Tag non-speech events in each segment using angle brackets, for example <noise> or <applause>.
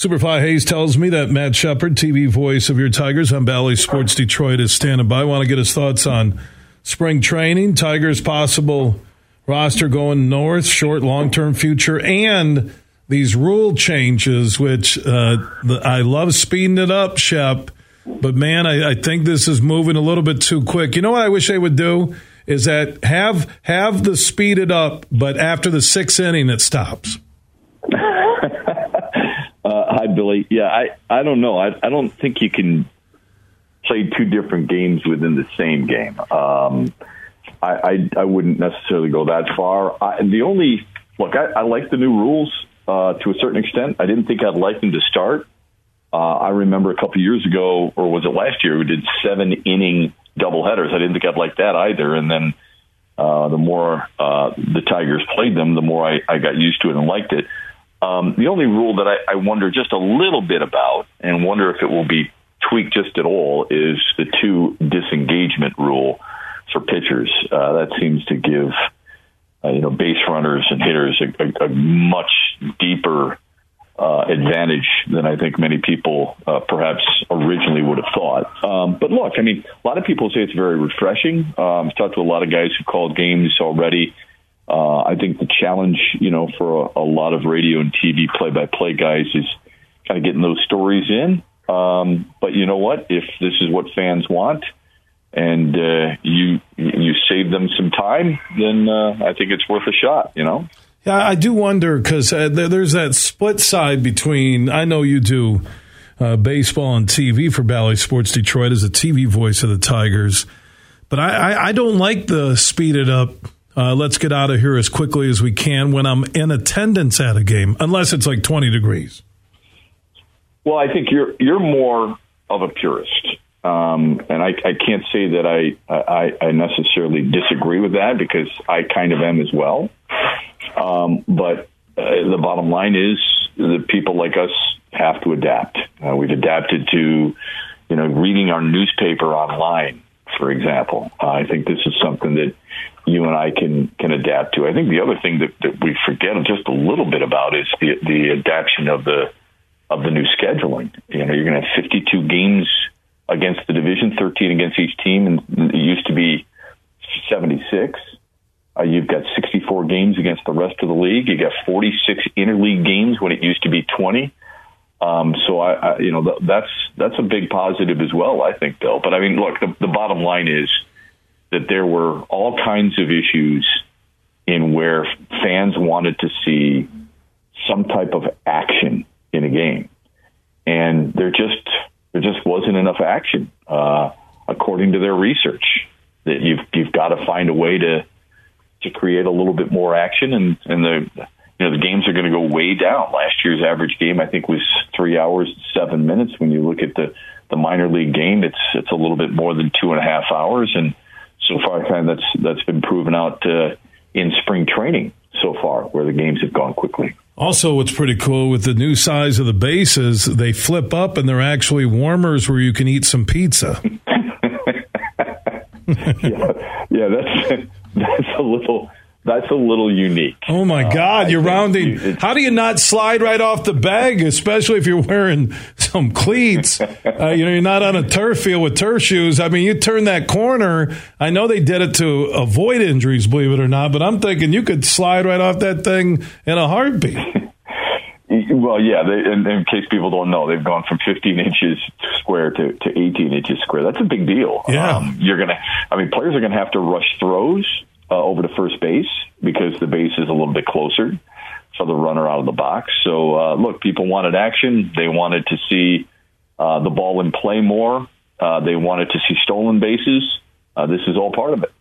Superfly Hayes tells me that Matt Shepard, TV voice of your Tigers on Bally Sports Detroit, is standing by. I want to get his thoughts on spring training, Tigers' possible roster going north, short, long term future, and these rule changes, which uh, I love speeding it up, Shep. But man, I, I think this is moving a little bit too quick. You know what I wish they would do is that have have the speed it up, but after the sixth inning, it stops. <laughs> Billy. Yeah, I, I don't know. I, I don't think you can play two different games within the same game. Um, I, I, I wouldn't necessarily go that far. I, the only look, I, I like the new rules uh, to a certain extent. I didn't think I'd like them to start. Uh, I remember a couple years ago, or was it last year, we did seven inning doubleheaders. I didn't think I'd like that either. And then uh, the more uh, the Tigers played them, the more I, I got used to it and liked it. Um, the only rule that I, I wonder just a little bit about, and wonder if it will be tweaked just at all, is the two disengagement rule for pitchers. Uh, that seems to give uh, you know base runners and hitters a, a, a much deeper uh, advantage than I think many people uh, perhaps originally would have thought. Um, but look, I mean, a lot of people say it's very refreshing. Um, I've talked to a lot of guys who called games already. Uh, I think the challenge, you know, for a, a lot of radio and TV play-by-play guys is kind of getting those stories in. Um, but you know what? If this is what fans want, and uh, you you save them some time, then uh, I think it's worth a shot. You know. Yeah, I do wonder because uh, there's that split side between. I know you do uh, baseball and TV for Bally Sports Detroit as a TV voice of the Tigers, but I, I, I don't like the speeded up uh, let's get out of here as quickly as we can when I'm in attendance at a game, unless it's like 20 degrees. Well, I think you're you're more of a purist, um, and I, I can't say that I, I, I necessarily disagree with that because I kind of am as well. Um, but uh, the bottom line is that people like us have to adapt. Uh, we've adapted to, you know, reading our newspaper online, for example. Uh, I think this is something that you and I can can adapt to. I think the other thing that, that we forget just a little bit about is the the adaptation of the of the new scheduling. You know, you're going to have 52 games against the division, 13 against each team, and it used to be 76. Uh, you've got 64 games against the rest of the league. You got 46 interleague games when it used to be 20. Um, so I, I, you know, th- that's that's a big positive as well. I think, Bill. But I mean, look, the, the bottom line is that there were all kinds of issues in where fans wanted to see some type of action in a game, and there just there just wasn't enough action, uh, according to their research. That you've you've got to find a way to to create a little bit more action, and and the you know the games are going to go way down. Last year's average game, I think, was three hours and seven minutes. When you look at the the minor league game, it's it's a little bit more than two and a half hours, and so far, kind of that's that's been proven out uh, in spring training so far, where the games have gone quickly. Also, what's pretty cool with the new size of the bases, they flip up and they're actually warmers where you can eat some pizza. <laughs> <laughs> yeah, yeah, that's <laughs> that's a little that's a little unique. Oh my uh, God, uh, you're rounding. How do you not slide right off the bag, especially if you're wearing <laughs> some cleats? uh, you know, you're not on a turf field with turf shoes. I mean, you turn that corner. I know they did it to avoid injuries, believe it or not, but I'm thinking you could slide right off that thing in a heartbeat. <laughs> Well, yeah. They, in, in, case people don't know, they've gone from 15 inches square to, to 18 inches square. That's a big deal. Yeah. Um, you're gonna. I mean, players are gonna have to rush throws uh, over to first base because the base is a little bit closer for the runner out of the box. So, uh, look, people wanted action. They wanted to see uh, the ball in play more. Uh, they wanted to see stolen bases. Uh, this is all part of it.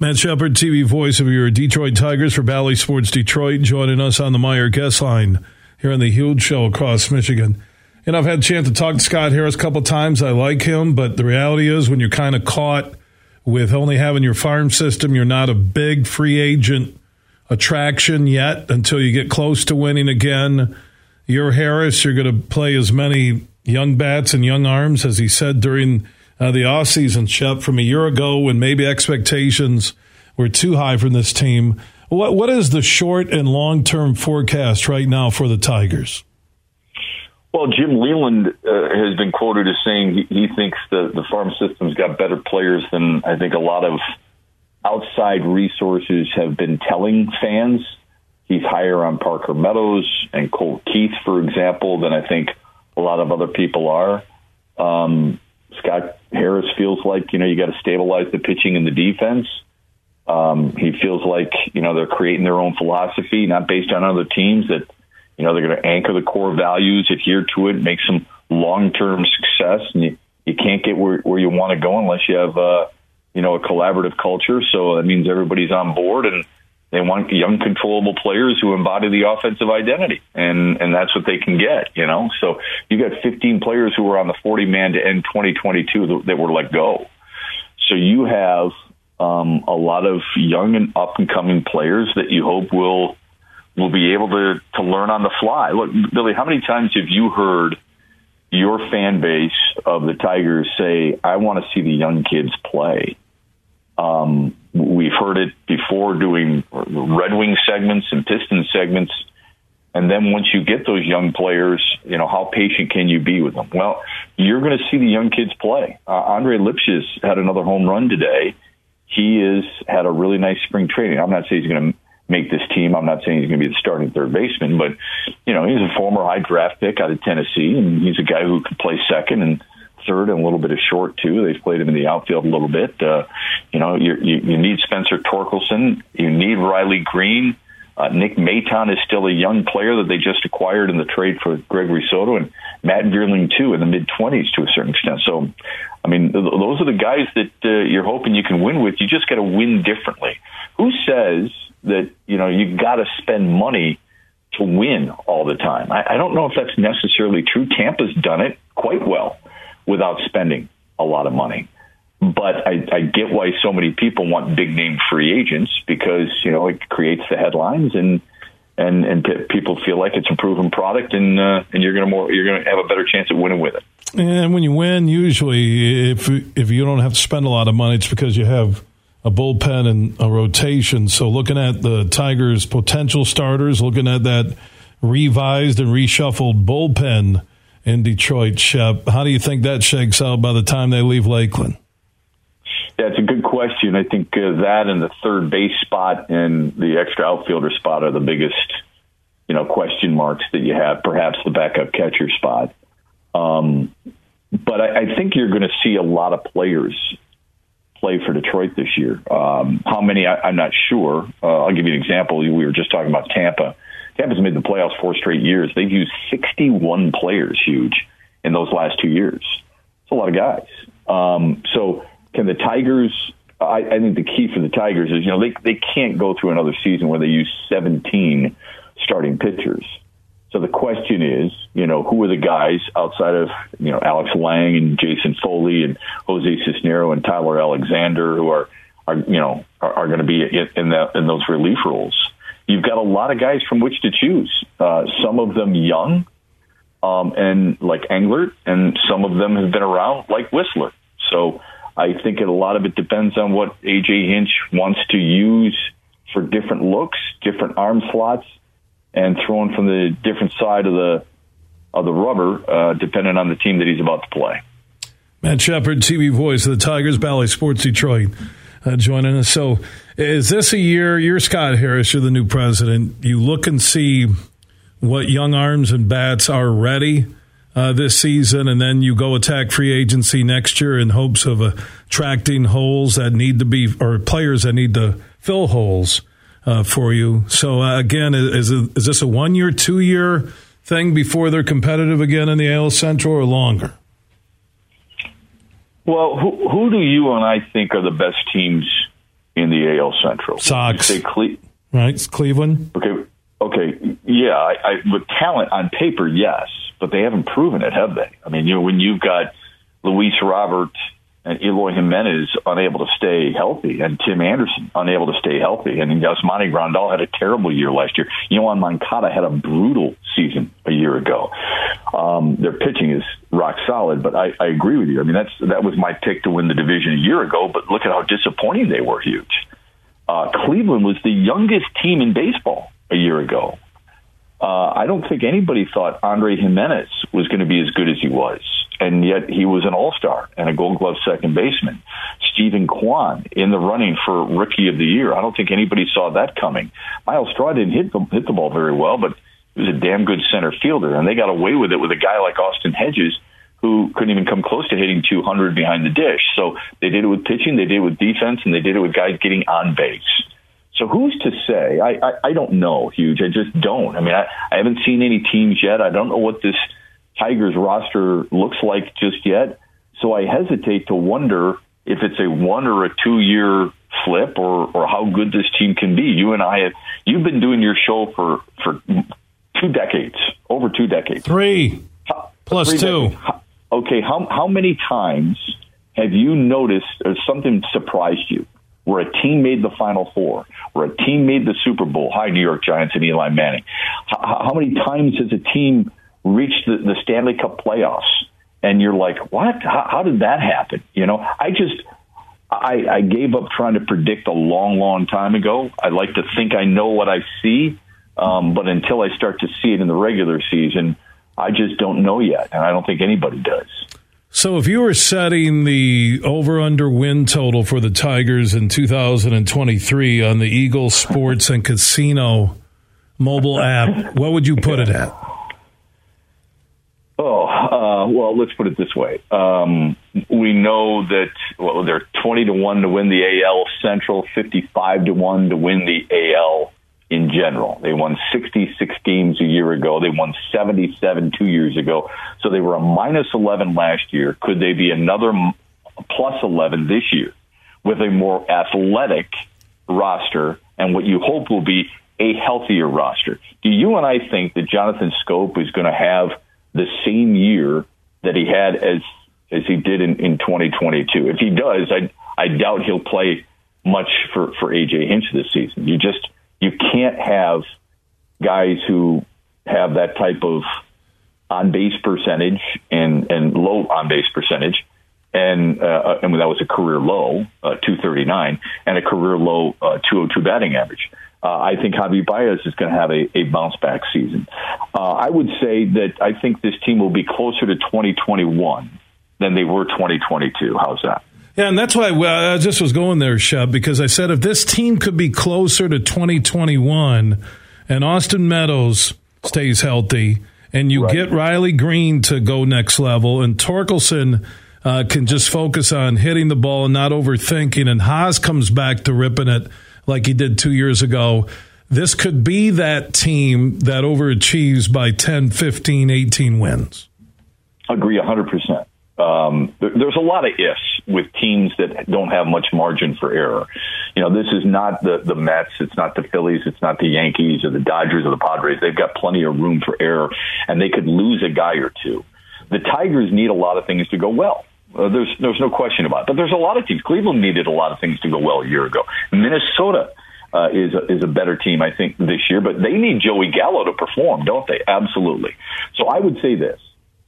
Matt Shepard, TV voice of your Detroit Tigers for Bally Sports Detroit, joining us on the Meijer guest line here on the Huge Show across Michigan. And I've had a chance to talk to Scott Harris a couple times. I like him, but the reality is when you're kind of caught – with only having your farm system, you're not a big free agent attraction yet until you get close to winning again. You're Harris. You're going to play as many young bats and young arms as he said during uh, the offseason, Shep, from a year ago when maybe expectations were too high from this team. What What is the short and long term forecast right now for the Tigers? Well, Jim Leyland uh, has been quoted as saying he, he thinks the, the farm system's got better players than I think a lot of outside resources have been telling fans. He's higher on Parker Meadows and Colt Keith, for example, than I think a lot of other people are. Um, Scott Harris feels like you know you got to stabilize the pitching and the defense. Um, he feels like you know they're creating their own philosophy, not based on other teams. That you know they're going to anchor the core values, adhere to it, make some long-term success, and you, you can't get where, where you want to go unless you have uh, you know a collaborative culture. So that means everybody's on board and they want young, controllable players who embody the offensive identity, and and that's what they can get. You know, so you got 15 players who were on the 40 man to end 2022 that were let go. So you have um, a lot of young and up and coming players that you hope will will be able to to learn on the fly. Look, Billy, how many times have you heard your fan base of the Tigers say, "I want to see the young kids play"? Um, we've heard it before doing Red Wing segments and Piston segments. And then once you get those young players, you know, how patient can you be with them? Well, you're going to see the young kids play. Uh, Andre Lipcius had another home run today he has had a really nice spring training. I'm not saying he's going to make this team. I'm not saying he's going to be the starting third baseman, but you know he's a former high draft pick out of Tennessee, and he's a guy who can play second and third and a little bit of short too. They've played him in the outfield a little bit. Uh, you know, you, you, you need Spencer Torkelson. You need Riley Greene. Uh, Nick Maton is still a young player that they just acquired in the trade for Gregory Soto, and Matt Vierling too in the mid twenties to a certain extent. So I mean, th- those are the guys that uh, you're hoping you can win with. You just got to win differently. Who says that you know you got to spend money to win all the time? I, I don't know if that's necessarily true. Tampa's done it quite well without spending a lot of money. But I, I get why so many people want big name free agents because you know it creates the headlines and and and p- people feel like it's a proven product and uh, and you're gonna more you're gonna have a better chance at winning with it. And when you win, usually, if if you don't have to spend a lot of money, it's because you have a bullpen and a rotation. So, looking at the Tigers' potential starters, looking at that revised and reshuffled bullpen in Detroit, Shep, how do you think that shakes out by the time they leave Lakeland? Yeah, it's a good question. I think uh, that and the third base spot and the extra outfielder spot are the biggest, you know, question marks that you have. Perhaps the backup catcher spot. Um, but I, I think you're going to see a lot of players play for Detroit this year. Um, how many? I, am not sure. Uh, I'll give you an example. We were just talking about Tampa. Tampa's made the playoffs four straight years. They've used 61 players, huge, in those last two years. It's a lot of guys. Um, so can the Tigers? I, I think the key for the Tigers is you know they they can't go through another season where they use 17 starting pitchers. So the question is, you know, who are the guys outside of, you know, Alex Lange and Jason Foley and Jose Cisnero and Tyler Alexander who are, are you know, are, are going to be in, in, that, in those relief roles? You've got a lot of guys from which to choose. Uh, some of them young, um, and like Englert, and some of them have been around, like Whistler. So I think a lot of it depends on what AJ Hinch wants to use for different looks, different arm slots, and throwing from the different side of the of the rubber, uh, depending on the team that he's about to play. Matt Shepard, TV voice of the Tigers, Bally Sports Detroit, uh, joining us. So, is this a year? You're Scott Harris. You're the new president. You look and see what young arms and bats are ready uh, this season, and then you go attack free agency next year in hopes of attracting holes that need to be or players that need to fill holes uh, for you. So uh, again, is is this a one year, two year thing before they're competitive again in the AL Central, or longer? Well, who, who do you and I think are the best teams in the AL Central? Sox. Say Cle- right, it's Cleveland. Okay, okay, yeah. I, I, with talent on paper, yes, but they haven't proven it, have they? I mean, you know, when you've got Luis Robert and Eloy Jimenez unable to stay healthy, and Tim Anderson unable to stay healthy, and Yasmani Grandal had a terrible year last year. Yoan Moncada had a brutal season a year ago. Um, their pitching is rock solid, but I, I agree with you. I mean, that's that was my pick to win the division a year ago, but look at how disappointing they were. Huge. Uh, Cleveland was the youngest team in baseball a year ago. Uh, I don't think anybody thought Andres Gimenez was going to be as good as he was. And yet he was an all star and a gold glove second baseman. Steven Kwan in the running for rookie of the year. I don't think anybody saw that coming. Myles Straw didn't hit the, hit the ball very well, but he was a damn good center fielder. And they got away with it with a guy like Austin Hedges who couldn't even come close to hitting 200 behind the dish. So they did it with pitching, they did it with defense, and they did it with guys getting on base. So who's to say? I, I, I don't know, Huge. I just don't. I mean, I, I haven't seen any teams yet. I don't know what this Tigers roster looks like just yet. So I hesitate to wonder if it's a one or a two year flip or, or how good this team can be. You and I have, you've been doing your show for, for two decades, over two decades. Three plus three two. Decades. Okay. How, how many times have you noticed or something surprised you? Where a team made the Final Four, where a team made the Super Bowl. Hi, New York Giants and Eli Manning. How, how many times has a team reached the, the Stanley Cup playoffs? And you're like, what? How, how did that happen? You know, I just, I, I gave up trying to predict a long, long time ago. I like to think I know what I see, um, but until I start to see it in the regular season, I just don't know yet, and I don't think anybody does. So, if you were setting the over under win total for the Tigers in 2023 on the Eagle Sports and Casino mobile app, what would you put it at? Oh, uh, well, let's put it this way. Um, we know that well, they're 20 to 1 to win the AL Central, 55 to 1 to win the AL in general. They won 66 games a year ago. They won 77 two years ago. So they were a minus 11 last year. Could they be another plus 11 this year with a more athletic roster and what you hope will be a healthier roster? Do you and I think that Jonathan Schoop is going to have the same year that he had as as he did in, in 2022? If he does, I I doubt he'll play much for for AJ Hinch this season. You just you can't have guys who have that type of on base percentage and and low on base percentage, and uh, and that was a career low, uh, 239, and a career low uh, 202 batting average. Uh, I think Javi Baez is going to have a, a bounce back season. Uh, I would say that I think this team will be closer to 2021 than they were 2022. How's that? Yeah, and that's why I just was going there, Shub, because I said if this team could be closer to 2021 and Austin Meadows stays healthy and you right. get Riley Greene to go next level and Torkelson uh, can just focus on hitting the ball and not overthinking and Haase comes back to ripping it like he did two years ago, this could be that team that overachieves by 10, 15, 18 wins. Agree 100% um, there, there's a lot of ifs with teams that don't have much margin for error. You know, this is not the the Mets, it's not the Phillies, it's not the Yankees or the Dodgers or the Padres. They've got plenty of room for error, and they could lose a guy or two. The Tigers need a lot of things to go well. Uh, there's there's no question about it. But there's a lot of teams. Cleveland needed a lot of things to go well a year ago. Minnesota uh, is a, is a better team, I think, this year. But they need Joey Gallo to perform, don't they? Absolutely. So I would say this: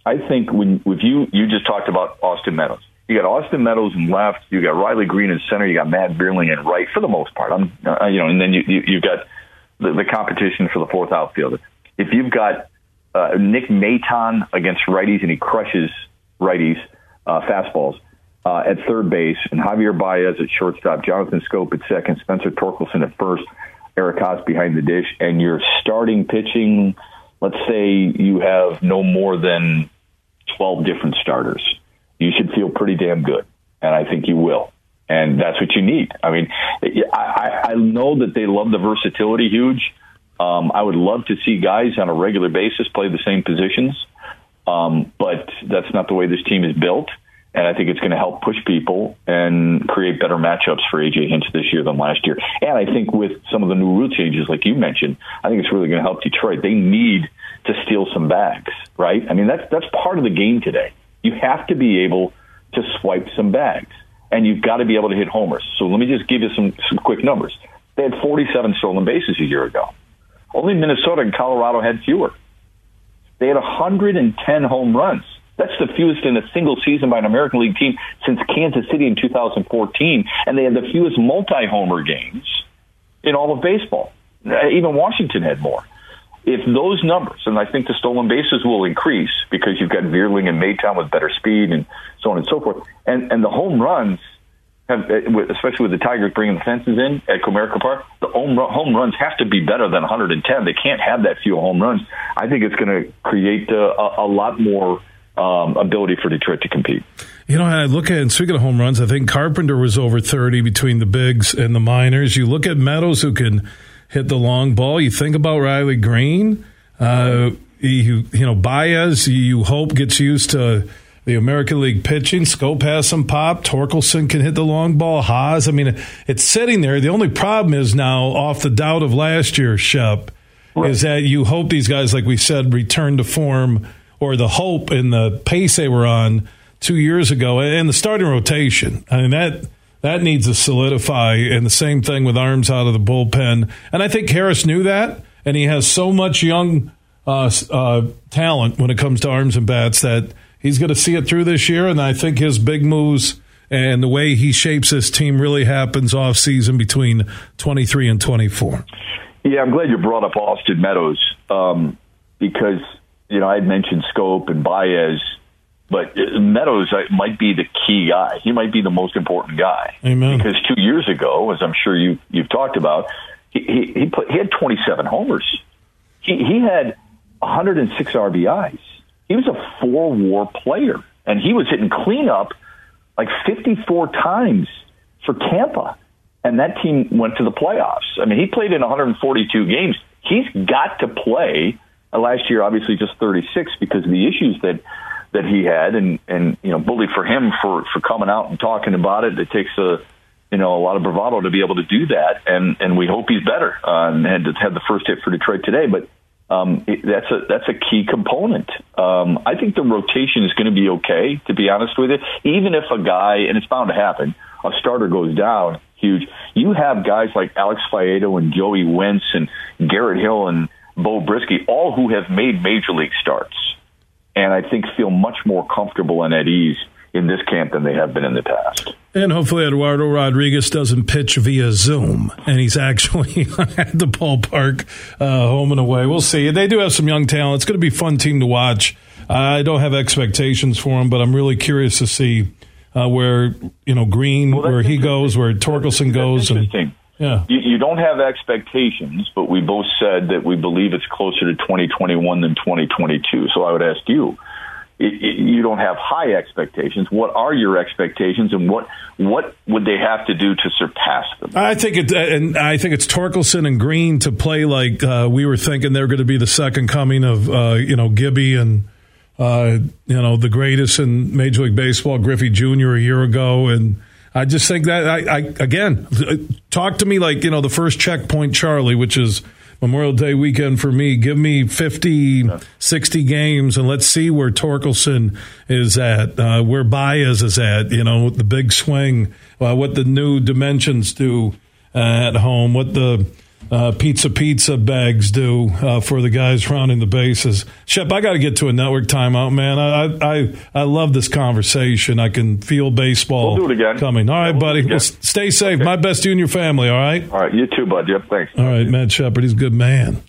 I think when with you, you just talked about Austin Meadows. You got Austin Meadows in left. You got Riley Greene in center. You got Matt Vierling in right for the most part. I'm, uh, you know, and then you, you you've got the, the competition for the fourth outfielder. If you've got uh, Nick Maton against righties and he crushes righties uh, fastballs uh, at third base, and Javier Baez at shortstop, Jonathan Schoop at second, Spencer Torkelson at first, Eric Haase behind the dish, and you're starting pitching let's say you have no more than 12 different starters, you should feel pretty damn good. And I think you will. And that's what you need. I mean, I, I know that they love the versatility huge. Um, I would love to see guys on a regular basis play the same positions. Um, but that's not the way this team is built. And I think it's going to help push people and create better matchups for AJ Hinch this year than last year. And I think with some of the new rule changes, like you mentioned, I think it's really going to help Detroit. They need to steal some bags, right? I mean, that's that's part of the game today. You have to be able to swipe some bags, and you've got to be able to hit homers. So let me just give you some some quick numbers. They had 47 stolen bases a year ago. Only Minnesota and Colorado had fewer. They had 110 home runs. That's the fewest in a single season by an American League team since Kansas City in 2014, and they had the fewest multi-homer games in all of baseball. Uh, even Washington had more. if those numbers, and I think the stolen bases will increase because you've got Vierling and Maton with better speed and so on and so forth, and and the home runs have, especially with the Tigers bringing the fences in at Comerica Park, the home home runs have to be better than 110. They can't have that few home runs. I think it's going to create a, a, a lot more um, ability for Detroit to compete. You know, I look at, and speaking of home runs, I think Carpenter was over 30 between the bigs and the minors. You look at Meadows, who can hit the long ball. You think about Riley Greene. Uh, you, you know, Baez, you hope gets used to the American League pitching. Schoop has some pop. Torkelson can hit the long ball. Haase, I mean, it's sitting there. The only problem is now, off the doubt of last year, Shep, right. is that you hope these guys, like we said, return to form – or the hope and the pace they were on two years ago, and the starting rotation. I mean that that needs to solidify, and the same thing with arms out of the bullpen. And I think Harris knew that, and he has so much young uh, uh, talent when it comes to arms and bats that he's going to see it through this year. And I think his big moves and the way he shapes his team really happens off season between 23 and 24. Yeah, I'm glad you brought up Austin Meadows um, because you know, I had mentioned Schoop and Baez, but Meadows uh, might be the key guy. He might be the most important guy. Amen. Because two years ago, as I'm sure you you've talked about, he he he, put, he had 27 homers. He he had 106 RBIs. He was a four WAR player, and he was hitting cleanup like 54 times for Tampa, and that team went to the playoffs. I mean, he played in 142 games. He's got to play last year, obviously, just 36 because of the issues that that he had, and and you know, bully for him for for coming out and talking about it. It takes a you know a lot of bravado to be able to do that, and and we hope he's better. Uh, and had had the first hit for Detroit today, but um, it, that's a that's a key component. Um, I think the rotation is going to be okay, to be honest with you. Even if a guy, and it's bound to happen, a starter goes down, huge. You have guys like Alex Faedo and Joey Wentz and Garrett Hill and Beau Brieske, all who have made major league starts, and I think feel much more comfortable and at ease in this camp than they have been in the past. And hopefully Eduardo Rodriguez doesn't pitch via Zoom, and he's <laughs> actually at the ballpark, uh, home and away. We'll see. They do have some young talent. It's going to be a fun team to watch. I don't have expectations for them, but I'm really curious to see uh, where you know Greene, well, where he goes, where Torkelson goes, and yeah. You, you, don't have expectations, but we both said that we believe it's closer to 2021 than 2022. So I would ask you, it, it, you don't have high expectations. What are your expectations, and what what would they have to do to surpass them? I think it, and I think it's Torkelson and Greene to play like uh, we were thinking they're going to be the second coming of uh, you know Gibby and uh, you know the greatest in Major League Baseball, Griffey Jr. a year ago, and I just think that I, I again talk to me like you know the first checkpoint Charlie, which is Memorial Day weekend for me. Give me 50, 60 games, and let's see where Torkelson is at, uh, where Baez is at. You know the big swing, uh, what the new dimensions do uh, at home, what the uh, pizza pizza bags do uh, for the guys rounding the bases. Shep, I got to get to a network timeout, man. I, I I love this conversation. I can feel baseball we'll do it again. coming. All right, we'll buddy. Well, stay safe. Okay. My best to you and your family. All right. All right. You too, bud. Yep. Thanks. All right, Matt Shepard. He's a good man.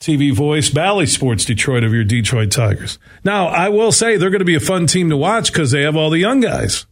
TV voice, Bally Sports Detroit of your Detroit Tigers. Now, I will say they're going to be a fun team to watch because they have all the young guys.